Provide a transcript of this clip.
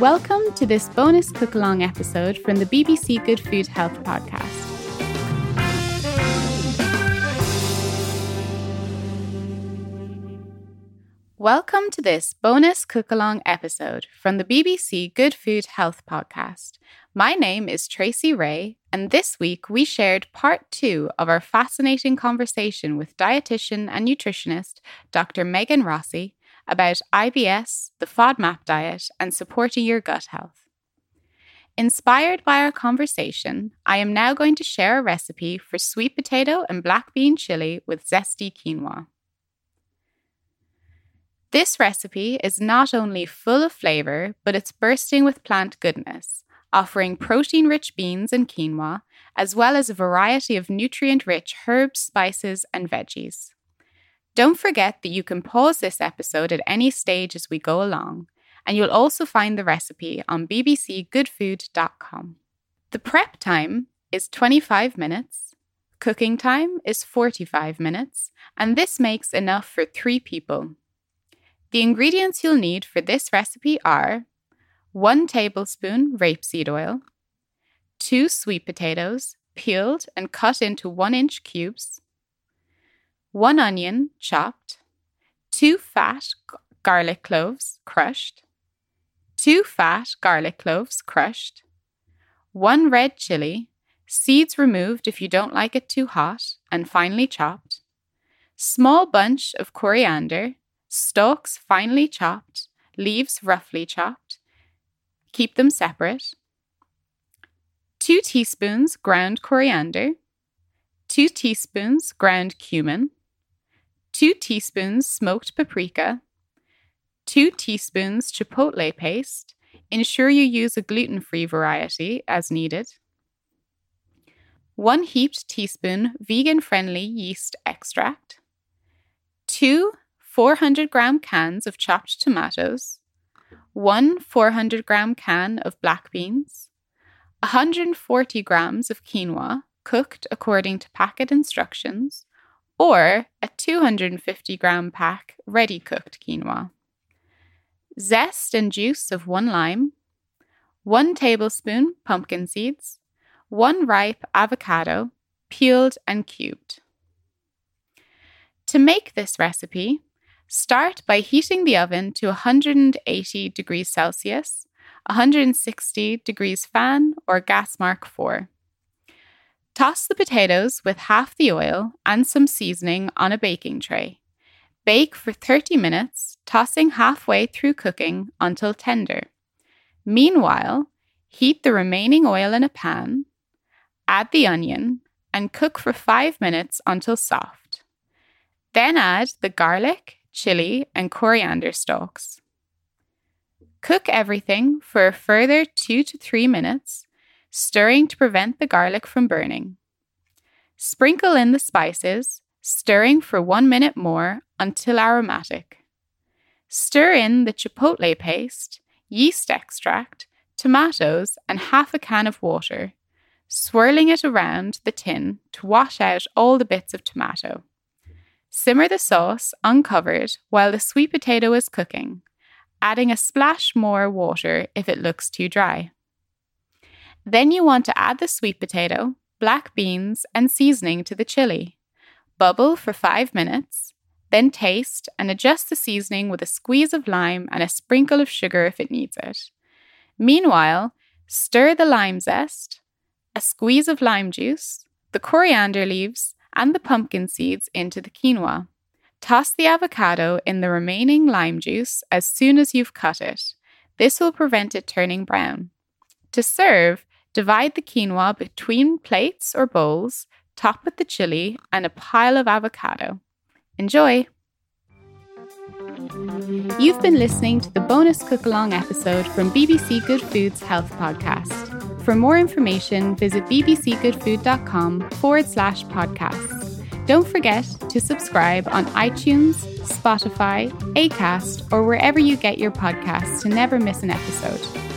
Welcome to this bonus cook along episode from the BBC Good Food Health podcast. Welcome to this bonus cook along episode from the BBC Good Food Health podcast. My name is Tracy Ray, and this week we shared part two of our fascinating conversation with dietitian and nutritionist Dr. Megan Rossi about IBS, the FODMAP diet, and supporting your gut health. Inspired by our conversation, I am now going to share a recipe for sweet potato and black bean chili with zesty quinoa. This recipe is not only full of flavour, but it's bursting with plant goodness, offering protein rich beans and quinoa, as well as a variety of nutrient rich herbs, spices, and veggies. Don't forget that you can pause this episode at any stage as we go along, and you'll also find the recipe on bbcgoodfood.com. The prep time is 25 minutes, cooking time is 45 minutes, and this makes enough for three people. The ingredients you'll need for this recipe are 1 tablespoon rapeseed oil, 2 sweet potatoes, peeled and cut into 1 inch cubes, one onion chopped, two fat garlic cloves crushed, two fat garlic cloves crushed, one red chili, seeds removed if you don't like it too hot and finely chopped, small bunch of coriander, stalks finely chopped, leaves roughly chopped. Keep them separate. 2 teaspoons ground coriander, 2 teaspoons ground cumin, 2 teaspoons smoked paprika, 2 teaspoons chipotle paste. Ensure you use a gluten free variety as needed. 1 heaped teaspoon vegan friendly yeast extract. 2 400 gram cans of chopped tomatoes. 1 400 gram can of black beans. 140 grams of quinoa cooked according to packet instructions or a 250 gram pack ready cooked quinoa. Zest and juice of one lime, 1 tablespoon pumpkin seeds, 1 ripe avocado, peeled and cubed. To make this recipe, start by heating the oven to 180 degrees Celsius, 160 degrees fan, or gas mark 4. Toss the potatoes with half the oil and some seasoning on a baking tray. Bake for 30 minutes, tossing halfway through cooking until tender. Meanwhile, heat the remaining oil in a pan, add the onion, and cook for 5 minutes until soft. Then add the garlic, chili, and coriander stalks. Cook everything for a further 2 to 3 minutes stirring to prevent the garlic from burning. Sprinkle in the spices, stirring for one minute more until aromatic. Stir in the chipotle paste, yeast extract, tomatoes, and half a can of water, swirling it around the tin to wash out all the bits of tomato. Simmer the sauce uncovered while the sweet potato is cooking, adding a splash more water if it looks too dry. Then you want to add the sweet potato, black beans, and seasoning to the chili. Bubble for 5 minutes, then taste and adjust the seasoning with a squeeze of lime and a sprinkle of sugar if it needs it. Meanwhile, stir the lime zest, a squeeze of lime juice, the coriander leaves, and the pumpkin seeds into the quinoa. Toss the avocado in the remaining lime juice as soon as you've cut it. This will prevent it turning brown. To serve, Divide the quinoa between plates or bowls, top with the chili and a pile of avocado. Enjoy! You've been listening to the bonus cook along episode from BBC Good Food's Health Podcast. For more information, visit bbcgoodfood.com forward slash podcasts. Don't forget to subscribe on iTunes, Spotify, Acast, or wherever you get your podcasts to never miss an episode.